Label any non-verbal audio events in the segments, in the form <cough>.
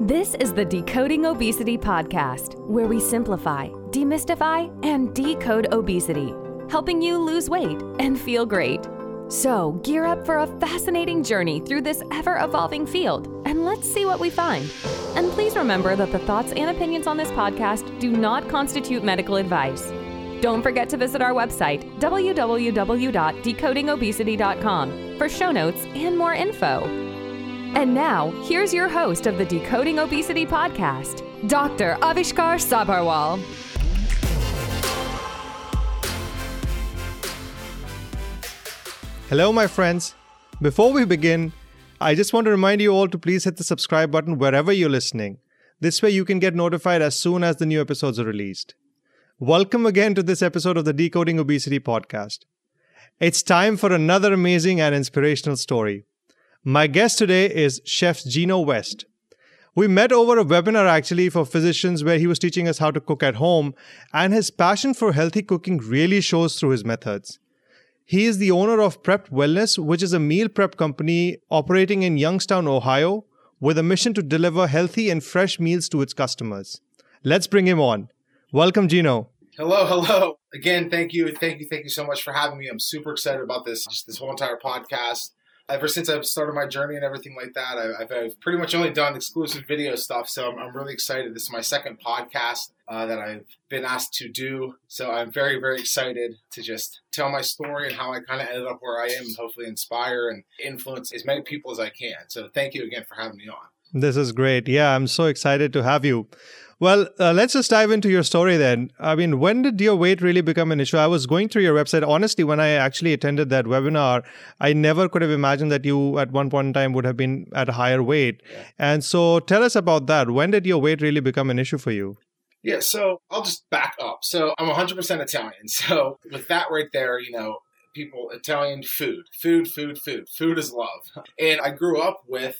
This is the Decoding Obesity Podcast, where we simplify, demystify, and decode obesity, helping you lose weight and feel great. So, gear up for a fascinating journey through this ever evolving field, and let's see what we find. And please remember that the thoughts and opinions on this podcast do not constitute medical advice. Don't forget to visit our website, www.decodingobesity.com, for show notes and more info. And now, here's your host of the Decoding Obesity podcast, Dr. Avishkar Sabharwal. Hello, my friends. Before we begin, I just want to remind you all to please hit the subscribe button wherever you're listening. This way, you can get notified as soon as the new episodes are released. Welcome again to this episode of the Decoding Obesity podcast. It's time for another amazing and inspirational story. My guest today is Chef Gino West. We met over a webinar actually for physicians where he was teaching us how to cook at home, and his passion for healthy cooking really shows through his methods. He is the owner of Prepped Wellness, which is a meal prep company operating in Youngstown, Ohio, with a mission to deliver healthy and fresh meals to its customers. Let's bring him on. Welcome, Gino. Hello, hello. Again, thank you, thank you, thank you so much for having me. I'm super excited about this, this whole entire podcast ever since I've started my journey and everything like that, I've, I've pretty much only done exclusive video stuff. So I'm, I'm really excited. This is my second podcast uh, that I've been asked to do. So I'm very, very excited to just tell my story and how I kind of ended up where I am and hopefully inspire and influence as many people as I can. So thank you again for having me on. This is great. Yeah, I'm so excited to have you. Well, uh, let's just dive into your story then. I mean, when did your weight really become an issue? I was going through your website. Honestly, when I actually attended that webinar, I never could have imagined that you at one point in time would have been at a higher weight. Yeah. And so tell us about that. When did your weight really become an issue for you? Yeah, so I'll just back up. So I'm 100% Italian. <laughs> So with that right there, you know, people, Italian food, food, food, food. Food is love. And I grew up with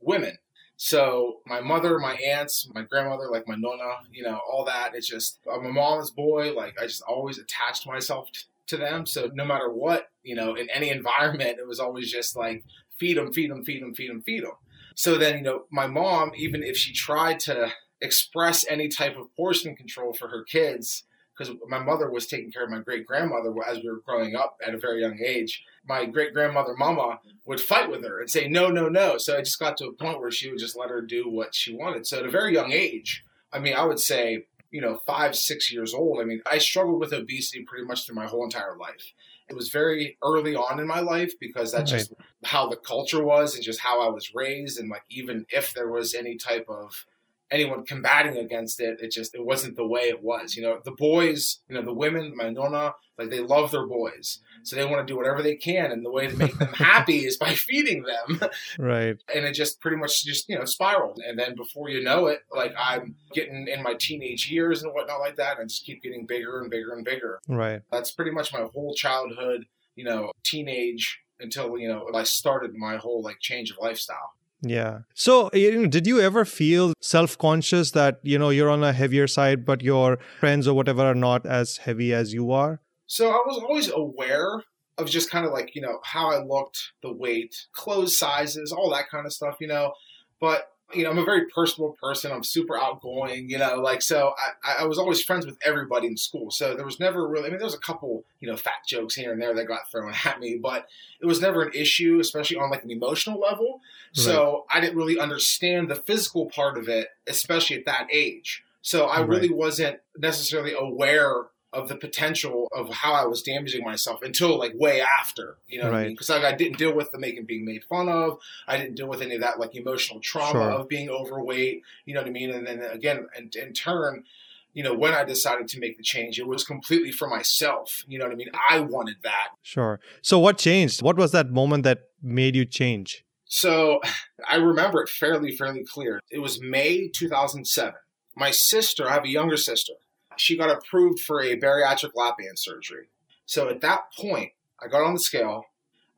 women so my mother, my aunts, my grandmother, like my nonna, you know, all that. It's just I'm a mama's boy. Like I just always attached myself t- to them. So no matter what, you know, in any <laughs> environment, it was always just like feed them, feed them, feed them, feed them, feed them. So then, you know, my mom, even if she tried to express any type of portion control for her kids, because my mother was taking care of my great grandmother as we were growing up at a very young age. My great grandmother, Mama, would fight with her and say, no, no, no. So I just got to a point where she would just let her do what she wanted. So at a very young age, I mean, I would say, you know, five, six years old, I mean, I struggled with obesity pretty much through my whole entire life. It was very early on in my life because that's right. just how the culture was and just how I was raised. And like, even if there was any type of anyone combating against it. It just it wasn't the way it was. You know, the boys, you know, the women, my nonna, like they love their boys. So they want to do whatever they can, and the way to make them <laughs> happy is by feeding them. Right. And it just pretty much just you know spiraled, and then before you know it, like I'm getting in my teenage years and whatnot like that, and just keep getting bigger and bigger and bigger. Right. That's pretty much my whole childhood, you know, teenage until you know I started my whole like change of lifestyle. Yeah. So, eh, you know, did you ever feel self-conscious that, you know, you're on a heavier side, but your friends or whatever are not as heavy as you are? So I was always aware of just kind of like, you know, how I looked, the weight, clothes sizes, all that kind of stuff, you know. But you know, I'm a very personable person. I'm super outgoing, you know, like, so I, I was always friends with everybody in school. So there was never really, I mean, there was a couple, you know, fat jokes here and there that got thrown <laughs> at me, but it was never an issue, especially on like an emotional level. Right. So I didn't really understand the physical part of it, especially at that age. So I right. really wasn't necessarily aware of the potential of how I was damaging myself until like way after, you know right. I mean? Because like I didn't deal with the making being made fun of. I didn't deal with any of that like emotional trauma sure. of being overweight. You know what I mean? And then again, in, in turn, you know, when I decided to make the change, it was completely for myself. You know what I mean? I wanted that. Sure. So what changed? What was that moment that made you change? So <sighs> I remember it fairly, fairly clear. It was May 2007. My sister, I have a younger sister she got approved for a bariatric lap band surgery. So at that point, I got on the scale.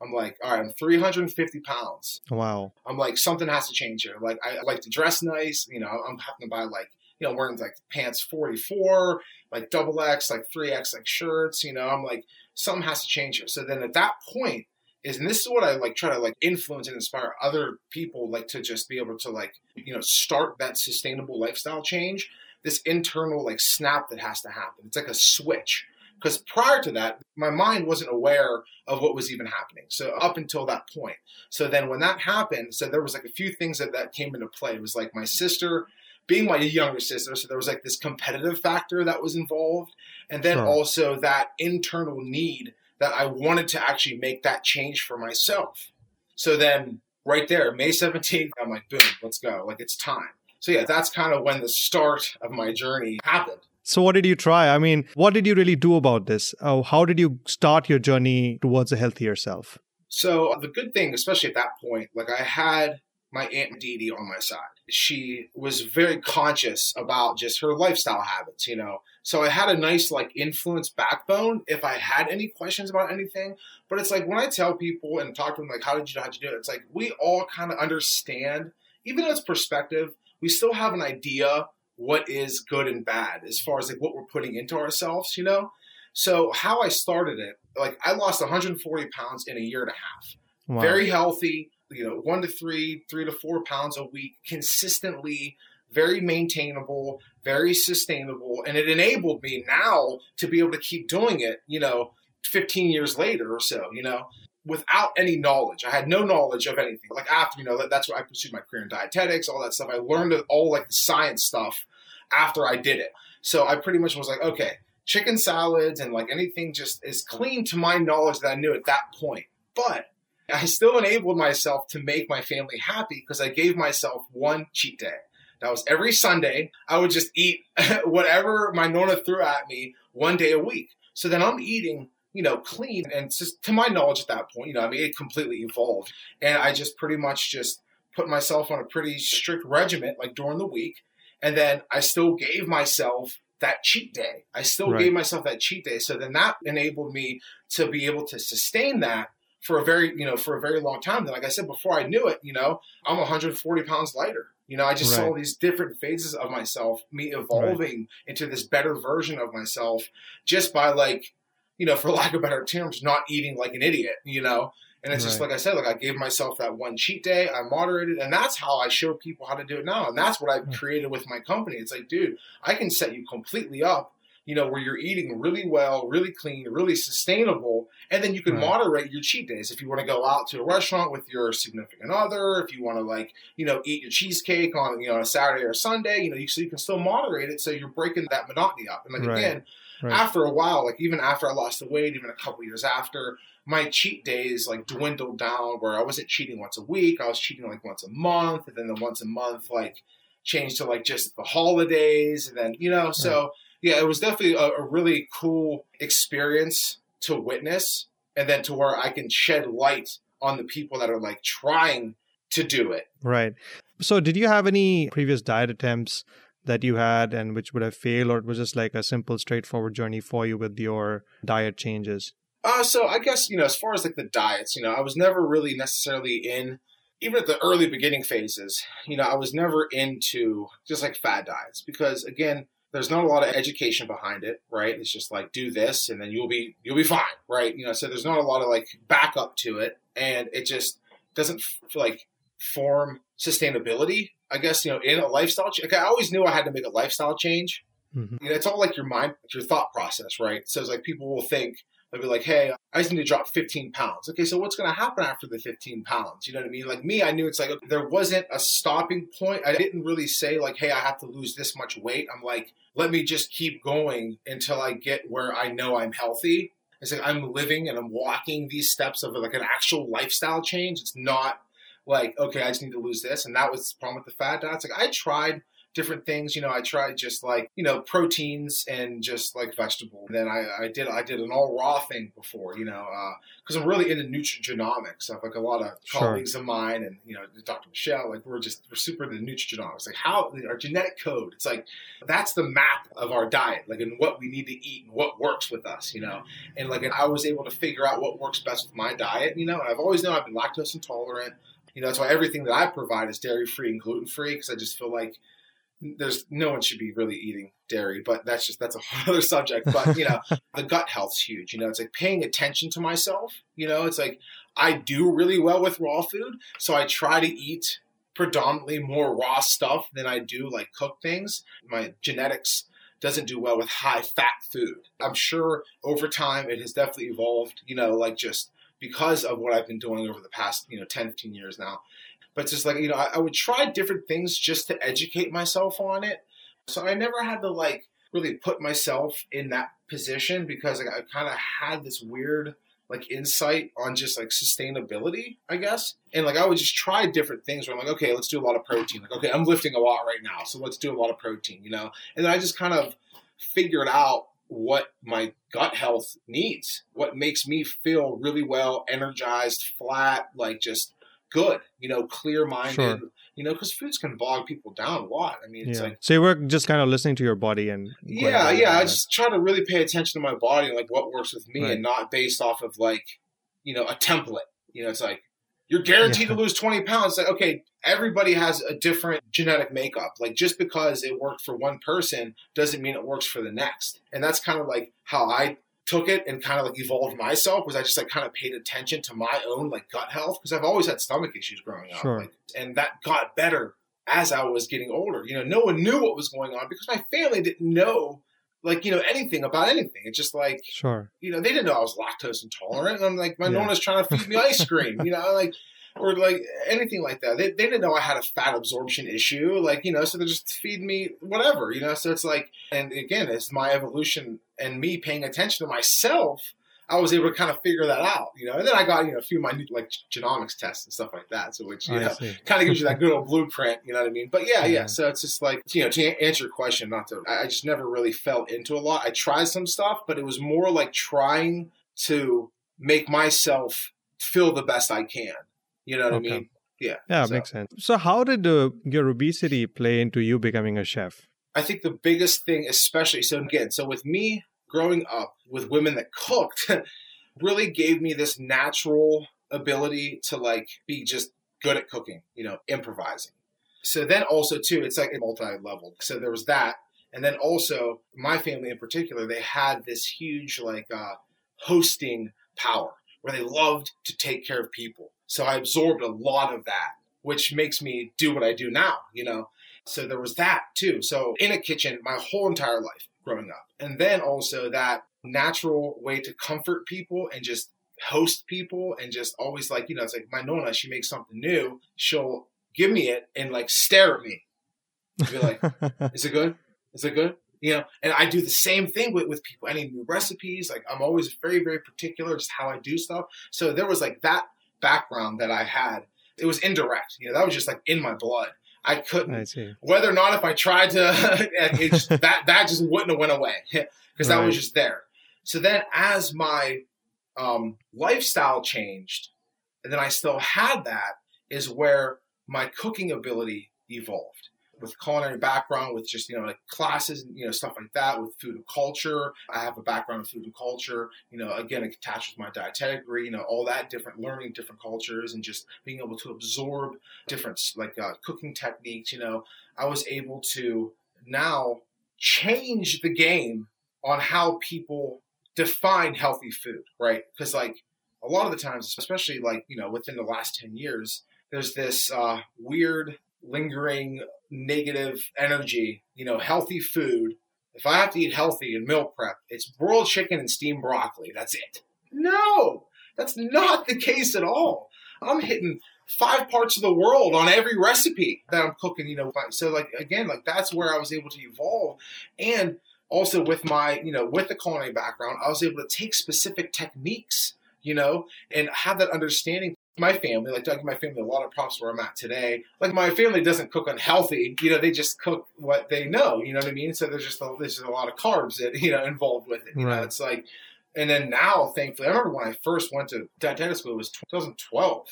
I'm like, all right, I'm 350 pounds. Wow. I'm like, something has to change here. Like, I like to dress nice. You know, I'm having to buy like, you know, wearing like pants 44, like double X, like 3X, like shirts. You know, I'm like, something has to change here. So then at that point, is and this is what I like try to like influence and inspire other people like to just be able to like you know start that sustainable lifestyle change this internal like snap that has to happen it's like a switch because prior to that my mind wasn't aware of what was even happening so up until that point so then when that happened so there was like a few things that that came into play it was like my sister being my younger sister so there was like this competitive factor that was involved and then Sure. also that internal need that I wanted to actually make that change for myself. So then, right there, May 17th, I'm like, boom, let's go. Like, it's time. So, yeah, that's kind of when the start of my journey happened. So, what did you try? I mean, what did you really do about this? Oh, how did you start your journey towards a healthier self? So, the good thing, especially at that point, like, I had my Aunt Dee Dee on my side. She was very conscious about just her lifestyle habits, you know. So I had a nice like influence backbone if I had any questions about anything. But it's like when I tell people and talk to them like, how did you know how to do it? It's like we all kind of understand, even though it's perspective, we still have an idea what is good and bad as far as like what we're putting into ourselves, you know? So how I started it, like I lost 140 pounds in a year and a half. Wow. Very healthy, you know, one to three, three to four pounds a week, consistently, very maintainable, very sustainable. And it enabled me now to be able to keep doing it, you know, 15 years later or so, you know, without any knowledge. I had no knowledge of anything. Like after, you know, that, that's what I pursued my career in dietetics, all that stuff. I learned all like the science stuff after I did it. So I pretty much was like, okay, chicken salads and like anything just is clean to my knowledge that I knew at that point. But I still enabled myself to make my family happy because I gave myself one cheat day. That was every Sunday. I would just eat <laughs> whatever my nonna threw at me one day a week. So then I'm eating, you know, clean. And just to my knowledge at that point, you know, I mean, it completely evolved. And I just pretty much just put myself on a pretty strict regiment, like during the week. And then I still gave myself that cheat day. I still Right. gave myself that cheat day. So then that enabled me to be able to sustain that for a very, you know, for a very long time. Then, like I said, before I knew it, you know, I'm 140 pounds lighter. You know, I just saw these different phases of myself, me evolving into this better version of myself just by like, you know, for <laughs> lack of better terms, not eating like an idiot, you know? And it's just like I said, like I gave myself that one cheat day, I moderated, and that's how I show people how to do it now. And that's what I've Hmm. created with my company. It's like, dude, I can set you completely up, you know, where you're eating really well, really clean, really sustainable, and then you can Right. moderate your cheat days. If you want to go out to a restaurant with your significant other, if you want to like, you know, eat your cheesecake on, you know, a Saturday or Sunday, you know, you, so you can still moderate it so you're breaking that monotony up. And like Right. again, Right. after a while, like even after I lost the weight, even a couple years after, my cheat days like dwindled down where I wasn't cheating once a week. I was cheating like once a month, and then the once a month like changed to like just the holidays, and then you know, so yeah, it was definitely a, a really cool experience to witness, and then to where I can shed light on the people that are like trying to do it. Right. So, did you have any previous diet attempts that you had and which would have failed, or it was just like a simple, straightforward journey for you with your diet changes? Uh, so I guess you know, as far as like the diets, you know, I was never really necessarily in, even at the early beginning phases. You know, I was never into just like fad diets because again, there's not a lot of education behind it, right? It's just like do this and then you'll be you'll be fine, right? You know, so there's not a lot of like backup to it, and it just doesn't f- like form sustainability. I guess you know, in a lifestyle. Ch- like I always knew I had to make a lifestyle change. Mhm. You know, it's all like your mind, your thought process, right? So it's like people will think they'll be like, "Hey, I just need to drop 15 pounds." Okay, so what's going to happen after the 15 pounds? You know what I mean? Like me, I knew it's like there wasn't a stopping point. I didn't really say like, "Hey, I have to lose this much weight." I'm like, "Let me just keep going until I get where I know I'm healthy." It's like I'm living and I'm walking these steps of like an actual lifestyle change. It's not like, okay, I just need to lose this. And that was the problem with the fat diets. Like I tried different things. You know, I tried just like, you know, proteins and just like vegetable. And then I, I did I did an all raw thing before, you know, uh, because I'm really into nutrigenomics. I have like a lot of Sure. colleagues of mine and, you know, Dr. Michelle, like we're just, we're super into nutrigenomics. Like how, our genetic code, it's like, that's the map of our diet, like and what we need to eat and what works with us, you know. And like and I was able to figure out what works best with my diet, you know. And I've always known I've been lactose intolerant. You know, that's why everything that I provide is dairy free and gluten free because I just feel like there's no one should be really eating dairy, but that's just that's a <laughs> whole other subject. But you know, <laughs> the gut health's huge. You know, it's like paying attention to myself. You know, it's like I do really well with raw food, so I try to eat predominantly more raw stuff than I do like cooked things. My genetics doesn't do well with high fat food. I'm sure over time it has definitely evolved, you know, like just because of what I've been doing over the past, you know, 10, 15 years now. But just like, you know, I, I would try different things just to educate myself on it. So I never had to like really put myself in that position because like, I kind of had this weird like insight on just like sustainability, I guess. And like I would just try different things where I'm like, okay, let's do a lot of protein. Like, okay, I'm lifting a lot right now, so let's do a lot of protein, you know? And then I just kind of figured out what my gut health needs, what makes me feel really well, energized, flat, like just good, you know, clear minded. Sure you know, because foods can bog people down a lot. I mean, it's yeah. like so you work just kind of listening to your body and yeah, yeah. I just try to really pay attention to my body and like what works with me, right. and not based off of like you know a template. You know, it's like you're guaranteed yeah. to lose 20 pounds. Like, okay, everybody has a different genetic makeup. Like, just because it worked for one person doesn't mean it works for the next. And that's kind of like how I took it and kind of like evolved myself was I just like kind of paid attention to my own like gut health because I've always had stomach issues growing up, sure. like, and that got better as I was getting older. You know, no one knew what was going on because my family didn't know like you know anything about anything. It's just like sure, you know, they didn't know I was lactose intolerant. And I'm like, my yeah. Nonna's trying to feed me ice cream, you know, like or like anything like that. They, they didn't know I had a fat absorption issue, like you know, so they just feed me whatever, you know. So it's like, and again, it's my evolution and me paying attention to myself. I was able to kind of figure that out, you know. And then I got you know a few minute like genomics tests and stuff like that, so which you know kind of gives you that <laughs> good old blueprint, you know what I mean? But yeah, yeah. So it's just like you know to answer your question, not to I just never really fell into a lot. I tried some stuff, but it was more like trying to make myself feel the best I can you know what okay. I mean? Yeah. Yeah, so. makes sense. So, how did uh, your obesity play into you becoming a chef? I think the biggest thing, especially, so again, so with me growing up with women that cooked, <laughs> really gave me this natural ability to like be just good at cooking, you know, improvising. So then also too, it's like multi-level. So there was that, and then also my family in particular, they had this huge like uh, hosting power where they loved to take care of people. So I absorbed a lot of that, which makes me do what I do now, you know? So there was that too. So in a kitchen my whole entire life growing up. And then also that natural way to comfort people and just host people and just always like, you know, it's like my Nonna, she makes something new, she'll give me it and like stare at me. Be like, <laughs> is it good? Is it good? You know, and I do the same thing with, with people. Any new recipes, like I'm always very, very particular just how I do stuff. So there was like that background that I had, it was indirect. You know, that was just like in my blood. I couldn't, I whether or not if I tried to, <laughs> it just, <laughs> that that just wouldn't have went away <laughs> because right. that was just there. So then, as my um, lifestyle changed, and then I still had that, is where my cooking ability evolved with culinary background, with just you know like classes, and you know stuff like that, with food and culture. I have a background in food and culture. You know, again, attached with my dietetic degree. You know, all that different learning different cultures and just being able to absorb different like uh, cooking techniques. You know, I was able to now change the game on how people define healthy food, right? Because like a lot of the times, especially like you know within the last ten years, there's this uh, weird lingering negative energy, you know, healthy food. If I have to eat healthy and meal prep, it's broiled chicken and steamed broccoli. That's it. No, that's not the case at all. I'm hitting five parts of the world on every recipe that I'm cooking, you know. So like again, like that's where I was able to evolve. And also with my, you know, with the culinary background, I was able to take specific techniques, you know, and have that understanding my family, like I give my family a lot of props where I'm at today. Like my family doesn't cook unhealthy, you know, they just cook what they know, you know what I mean? So there's just a, there's just a lot of carbs that, <laughs> you know, involved with it. You right. know, it's like, and then now, thankfully, I remember when I first went to dietetic school, it was 2012.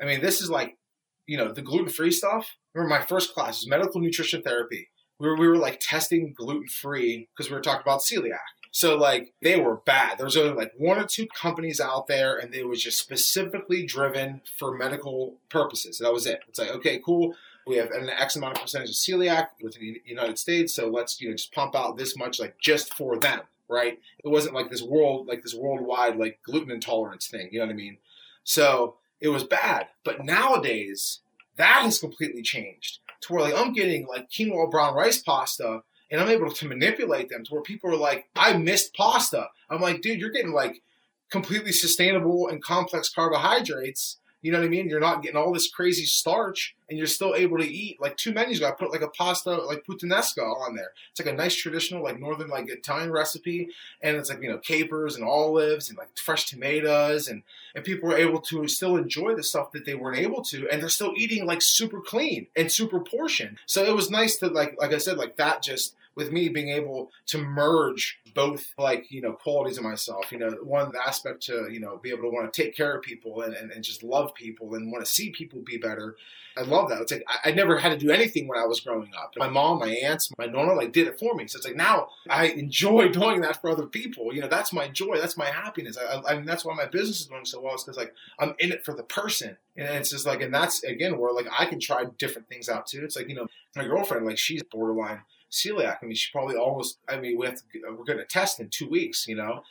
I mean, this is like, you know, the gluten free stuff. I remember my first class was medical nutrition therapy. We were, we were like testing gluten free because we were talking about celiac. So like they were bad. There was only like one or two companies out there, and they was just specifically driven for medical purposes. That was it. It's like okay, cool. We have an X amount of percentage of celiac within the United States, so let's you know just pump out this much like just for them, right? It wasn't like this world like this worldwide like gluten intolerance thing. You know what I mean? So it was bad. But nowadays, that has completely changed to where like I'm getting like quinoa brown rice pasta and I'm able to manipulate them to where people are like, I missed pasta. I'm like, dude, you're getting like completely sustainable and complex carbohydrates you know what I mean? You're not getting all this crazy starch, and you're still able to eat like two menus. I put like a pasta like puttanesca on there. It's like a nice traditional like northern like Italian recipe, and it's like you know capers and olives and like fresh tomatoes, and and people were able to still enjoy the stuff that they weren't able to, and they're still eating like super clean and super portion. So it was nice to like like I said like that just with me being able to merge both like you know qualities of myself you know one aspect to you know be able to want to take care of people and, and, and just love people and want to see people be better. I love that. It's like I, I, never had to do anything when i was growing up. My mom my aunts my nonna like did it for me. So it's like now i enjoy <laughs> doing that for other people. You know that's my joy. That's my happiness. I, I mean that's why my business is going so well. It's because like i'm in it for the person. And it's just like and that's again where like i can try different things out too. It's like you know my girlfriend like she's borderline celiac. I mean, she probably almost. I mean, we have to, uh, we're going to test in two weeks, you know.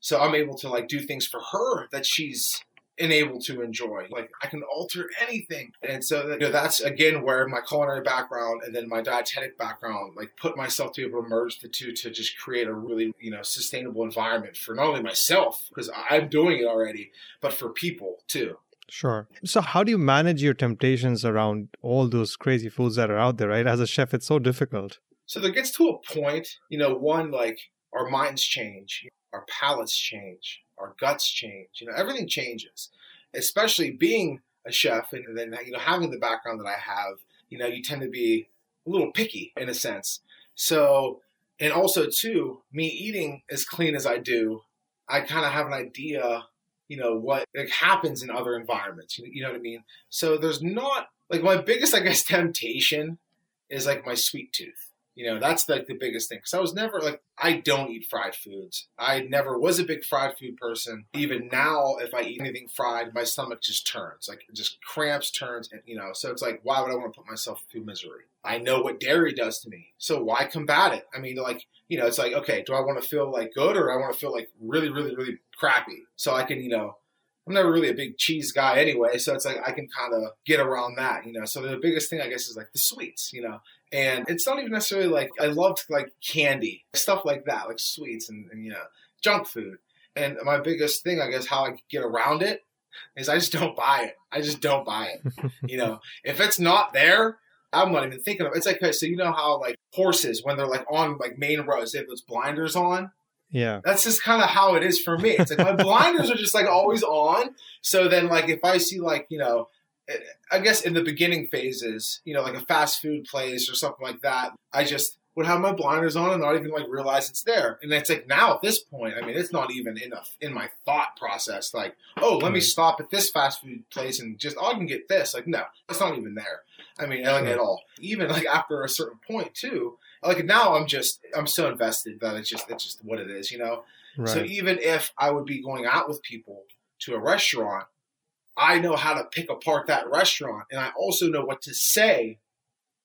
So I'm able to like do things for her that she's unable to enjoy. Like I can alter anything, and so that, you know, that's again where my culinary background and then my dietetic background like put myself to be able to merge the two to just create a really you know sustainable environment for not only myself because I'm doing it already, but for people too. Sure. So, how do you manage your temptations around all those crazy foods that are out there, right? As a chef, it's so difficult. So there gets to a point, you know, one like our minds change, our palates change, our guts change, you know, everything changes. Especially being a chef and then you know having the background that I have, you know, you tend to be a little picky in a sense. So and also too, me eating as clean as I do, I kind of have an idea, you know, what like, happens in other environments. You, you know what I mean? So there's not like my biggest, I guess, <laughs> temptation is like my sweet tooth. You know, that's like the biggest thing. Because I was never like, I don't eat fried foods. I never was a big fried food person. Even now, if I eat anything fried, my stomach just turns, like just cramps, turns, and you know. So it's like, why would I want to put myself through misery? I know what dairy does to me, so why combat it? I mean, like, you know, it's like, okay, do I want to feel like good or I want to feel like really, really, really crappy? So I can, you know, I'm never really a big cheese guy anyway, so it's like I can kind of get around that, you know. So the biggest thing I guess is like the sweets, you know. And it's not even necessarily like I loved like candy, stuff like that, like sweets and, and you know, junk food. And my biggest thing, I guess, how I get around it is I just don't buy it. I just don't buy it. <laughs> you know, if it's not there, I'm not even thinking of it. It's like, okay, so you know how like horses, when they're like on like main roads, they have those blinders on. Yeah. That's just kind of how it is for me. It's like my <laughs> blinders are just like always on. So then, like, if I see like, you know, eh, I guess in the beginning phases, you know, like a fast food place or something like that, I just would have my blinders on and not even like realize it's there. And it's like now at this point, I mean, it's not even in a, in my thought process. Like, oh, let me hmm. stop at this fast food place and just oh, I can get this. Like, no, it's not even there. I mean, like at all. Even like after a certain point too. Like now, I'm just I'm so invested that it's just it's just what it is, you know. Right. So even if I would be going out with people to a restaurant I know how to pick apart that restaurant and I also know what to say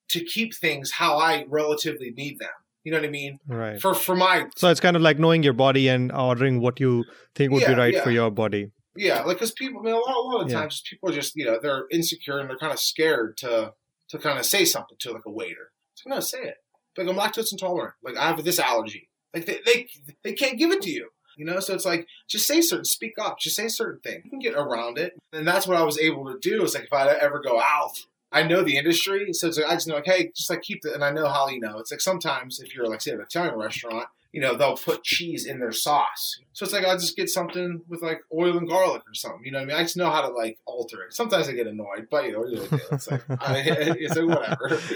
to keep things how I relatively need them. You know what I mean? Right. For for my So it's kind of like knowing your body and ordering what you think would yeah, be right yeah. for your body. Yeah, like because people, I mean, a lot, a lot of yeah. times, people are just you know they're insecure and they're kind of scared to to kind of say something to like a waiter. So no, say it. Like I'm lactose intolerant. Like I have this allergy. Like they, they they can't give it to you. You know, so it's like just say certain, speak up, just say certain things. You can get around it, and that's what I was able to do. It's like if I ever go out, I know the industry, so it's like I just know like hey, just like keep it, and I know how you know. It's like sometimes if you're like say at an Italian restaurant, you know, they'll put cheese in their sauce. So it's like I'll just get something with like oil and garlic or something. You know what I mean? I just know how to like alter it. Sometimes I get annoyed, but you know, it's like, <laughs> I, it's like whatever. <laughs>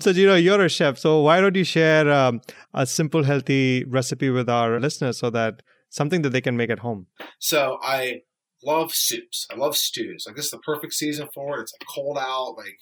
So you know, you're a chef. So why don't you share um, a simple, healthy recipe with our listeners so that something that they can make at home? So I love soups. I love stews. Like this is the perfect season for it. It's like cold out, like,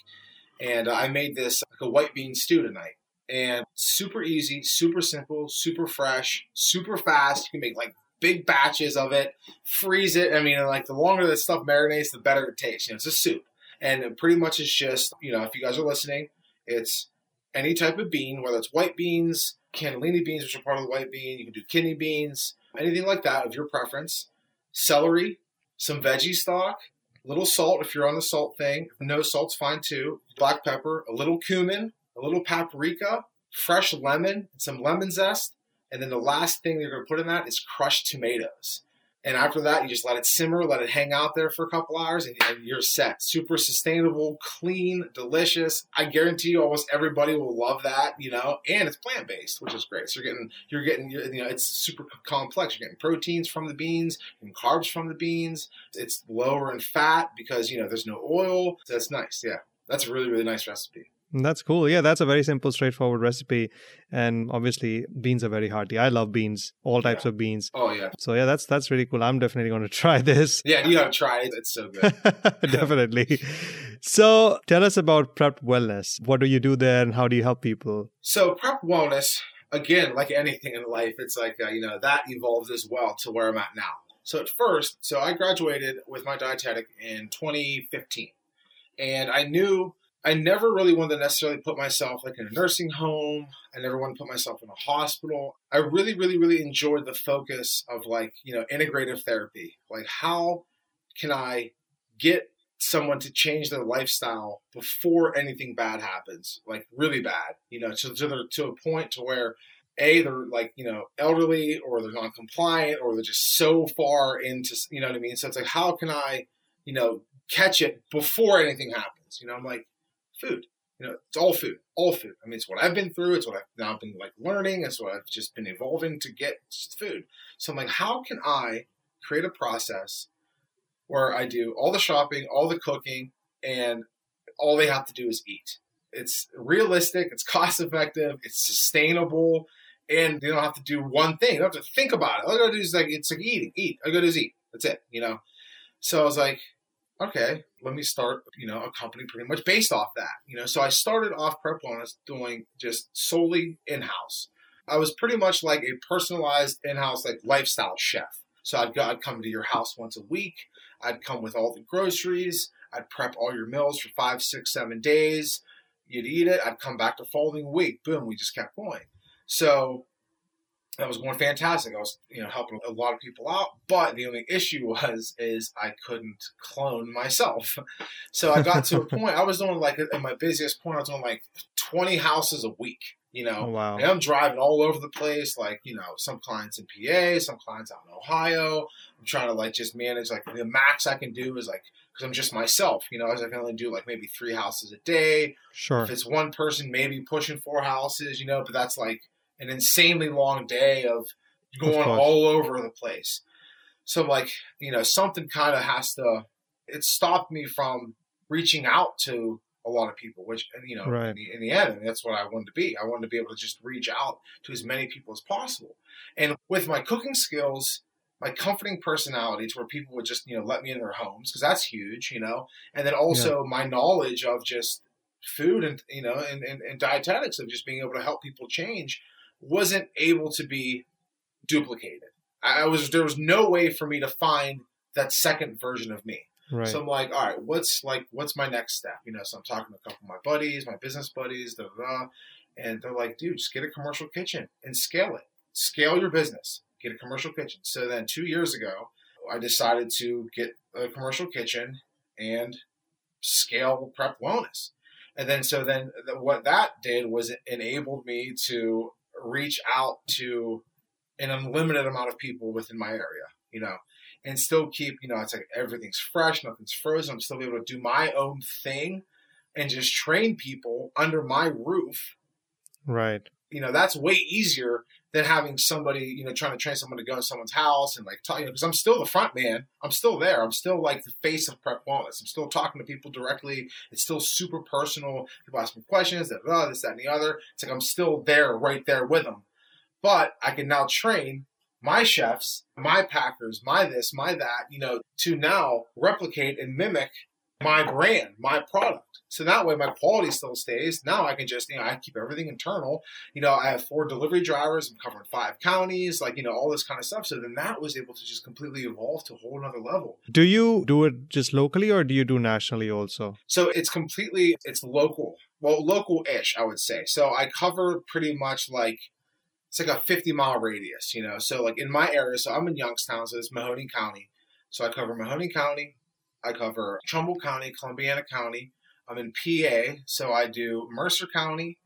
and I made this like a white bean stew tonight and super easy, super simple, super fresh, super fast. You can make like big batches of it, freeze it. I mean, like the longer this stuff marinates, the better it tastes. You know, it's a soup, and it pretty much is just you know, if you guys are listening, it's any type of bean, whether it's white beans, cannellini beans, which are part of the white bean. You can do kidney beans, anything like that of your preference. Celery, some veggie stock, little salt if you're on the salt thing. No salt's fine too. Black pepper, a little cumin, a little paprika, fresh lemon, some lemon zest, and then the last thing you're going to put in that is crushed tomatoes. And after that, you just let it simmer, let it hang out there for a couple hours, and, and, you're set. Super sustainable, clean, delicious. I guarantee you, almost everybody will love that. You know, and it's plant based, which is great. So you're getting, you're getting, you know, it's super complex. You're getting proteins from the beans and carbs from the beans. It's lower in fat because you know there's no oil. So that's nice. Yeah, that's a really really nice recipe. That's cool. Yeah, that's a very simple, straightforward recipe. And obviously, beans are very hearty. I love beans, all types yeah. of beans. Oh yeah. So yeah, that's that's really cool. I'm definitely going <laughs> to try this. Yeah, you gotta try it. It's so good. <laughs> definitely. so tell us about Prep Wellness. What do you do there, and how do you help people? So Prep Wellness, again, like anything in life, it's like uh, you know that evolved as well to where I'm at now. So at first, so I graduated with my dietetic in 2015, and I knew I never really wanted to necessarily put myself like in a nursing home. I never wanted to put myself in a hospital. I really, really, really enjoyed the focus of like, you know, integrative therapy. Like, how can I get someone to change their lifestyle before anything bad happens? Like, really bad, you know, to, to, the, to a point to where a they're like you know elderly or they're non-compliant or they're just so far into you know what i mean so it's like how can i you know catch it before anything happens you know i'm like food. You know, it's all food, all food. I mean, it's what I've been through. It's what I've now been like learning. It's what I've just been evolving to get food. So I'm like, how can I create a process where I do all the shopping, all the cooking, and all they have to do is eat. It's realistic, it's cost effective, it's sustainable, and they don't have to do one thing. They don't have to think about it. All I gotta do is like it's like eating, eat. I gotta do is eat. That's it, you know. So I was like, okay, let me start, you know, a company pretty much based off that. You know, so I started off Prep doing just solely in-house. I was pretty much like a personalized in-house like lifestyle chef. So I'd go, I'd come to your house once a week. I'd come with all the groceries. I'd prep all your meals for five, six, seven days. You'd eat it. I'd come back the following week. Boom, we just kept going. So that was going fantastic. I was, you know, helping a lot of people out. But the only issue <laughs> was is I couldn't clone myself. <laughs> So I got to a <laughs> point. I was doing like at my busiest point. I was doing like twenty houses a week. You know, oh, wow. And I'm driving all over the place. Like you know, some clients in PA, some clients out in Ohio. I'm trying to like just manage. Like the max I can do is like because I'm just myself. You know, I can only do like maybe three houses a day. Sure. If it's one person, maybe pushing four houses. You know, but that's like an insanely long day of going of all over the place. So like, you know, something kind of has to it stopped me from reaching out to a lot of people, which you know, right. in, the, in, the, end, that's what I wanted to be. I wanted to be able to just reach out to as many people as possible. And with my cooking skills, my comforting personality, to where people would just you know let me in their homes because that's huge, you know, and then also yeah. my knowledge of just food and you know and, and, and dietetics of just being able to help people change wasn't able to be duplicated. I was there was no way for me to find that second version of me. Right. So I'm like, all right, what's like what's my next step? You know, so I'm talking to a couple of my buddies, my business buddies, da, da, da, and they're like, dude, just get a commercial kitchen and scale it. Scale your business. Get a commercial kitchen. So then two years ago, I decided to get a commercial kitchen and scale prep wellness. And then so then what that did was it enabled me to reach out to an unlimited amount of people within my area, you know, and still keep, you know, it's like everything's fresh, nothing's frozen. I'm still able to do my own thing and just train people under my roof. Right. You know, that's way easier than having somebody, you know, trying to train someone to go to someone's house and like talk, you know, because I'm still the front man. I'm still there. I'm still like the face of prep wellness. I'm still talking to people directly. It's still super personal. People ask me questions, that, blah, this, that, and the other. It's like I'm still there, right there with them. But I can now train my chefs, my packers, my this, my that, you know, to now replicate and mimic my brand, my product. So that way my quality still stays. Now I can just, you know, I keep everything internal. You know, I have four delivery drivers. I'm covering five counties, like, you know, all this kind of stuff. So then that was able to just completely evolve to a whole another level. Do you do it just locally or do you do nationally also? So it's completely, it's local. Well, local-ish, I would say. So I cover pretty much like, it's like a 50 mile radius, you know. So like in my area, so I'm in Youngstown, so it's Mahoning County. So I cover Mahoning County, I cover Trumbull County, Columbiana County. I'm in PA, so I do Mercer County,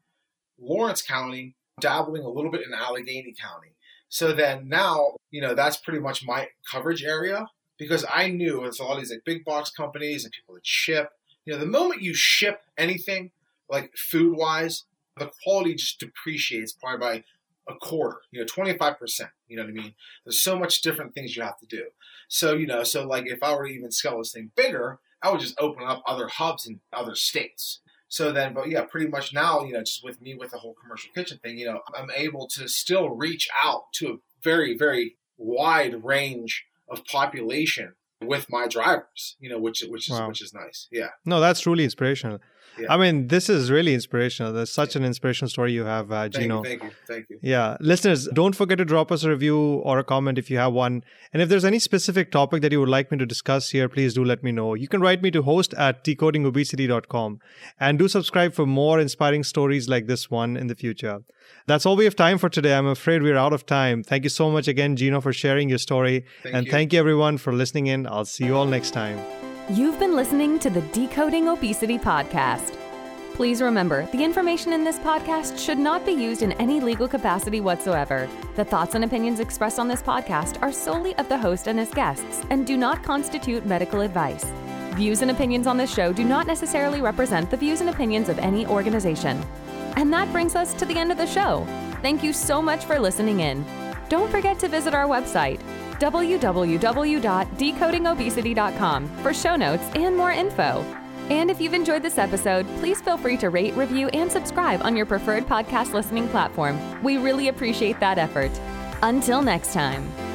Lawrence County, dabbling a little bit in Allegheny County. So then now, you know, that's pretty much my coverage area because I knew it's a lot of these like big box companies and people that ship. You know, the moment you ship anything, like food wise, the quality just depreciates probably by a quarter, you know, 25%. You know what I mean? There's so much different things you have to do. So, you know, so like if I were to even scale this thing bigger, I would just open up other hubs in other states. So then, but yeah, pretty much now, you know, just with me with the whole commercial kitchen thing, you know, I'm able to still reach out to a very, very wide range of population with my drivers, you know, which which is wow. which is nice. Yeah. No, that's truly inspirational. Yeah. I mean, this is really inspirational. There's such an inspirational story you have, uh, Gino. Thank you, thank you, thank you. Yeah, listeners, don't forget to drop us a review or a comment if you have one. And if there's any specific topic that you would like me to discuss here, please do let me know. You can write me to host at decodingobesity.com and do subscribe for more inspiring stories like this one in the future. That's all we have time for today. I'm afraid we're out of time. Thank you so much again, Gino, for sharing your story. Thank and you. thank you, everyone, for listening in. I'll see you all next time. You've been listening to the Decoding Obesity podcast. Please remember, the information in this podcast should not be used in any legal capacity whatsoever. The thoughts and opinions expressed on this podcast are solely of the host and his guests and do not constitute medical advice. Views and opinions on this show do not necessarily represent the views and opinions of any organization. And that brings us to the end of the show. Thank you so much for listening in. Don't forget to visit our website, www.decodingobesity.com for show notes and more info. And if you've enjoyed this episode, please feel free to rate, review, and subscribe on your preferred podcast listening platform. We really appreciate that effort. Until next time.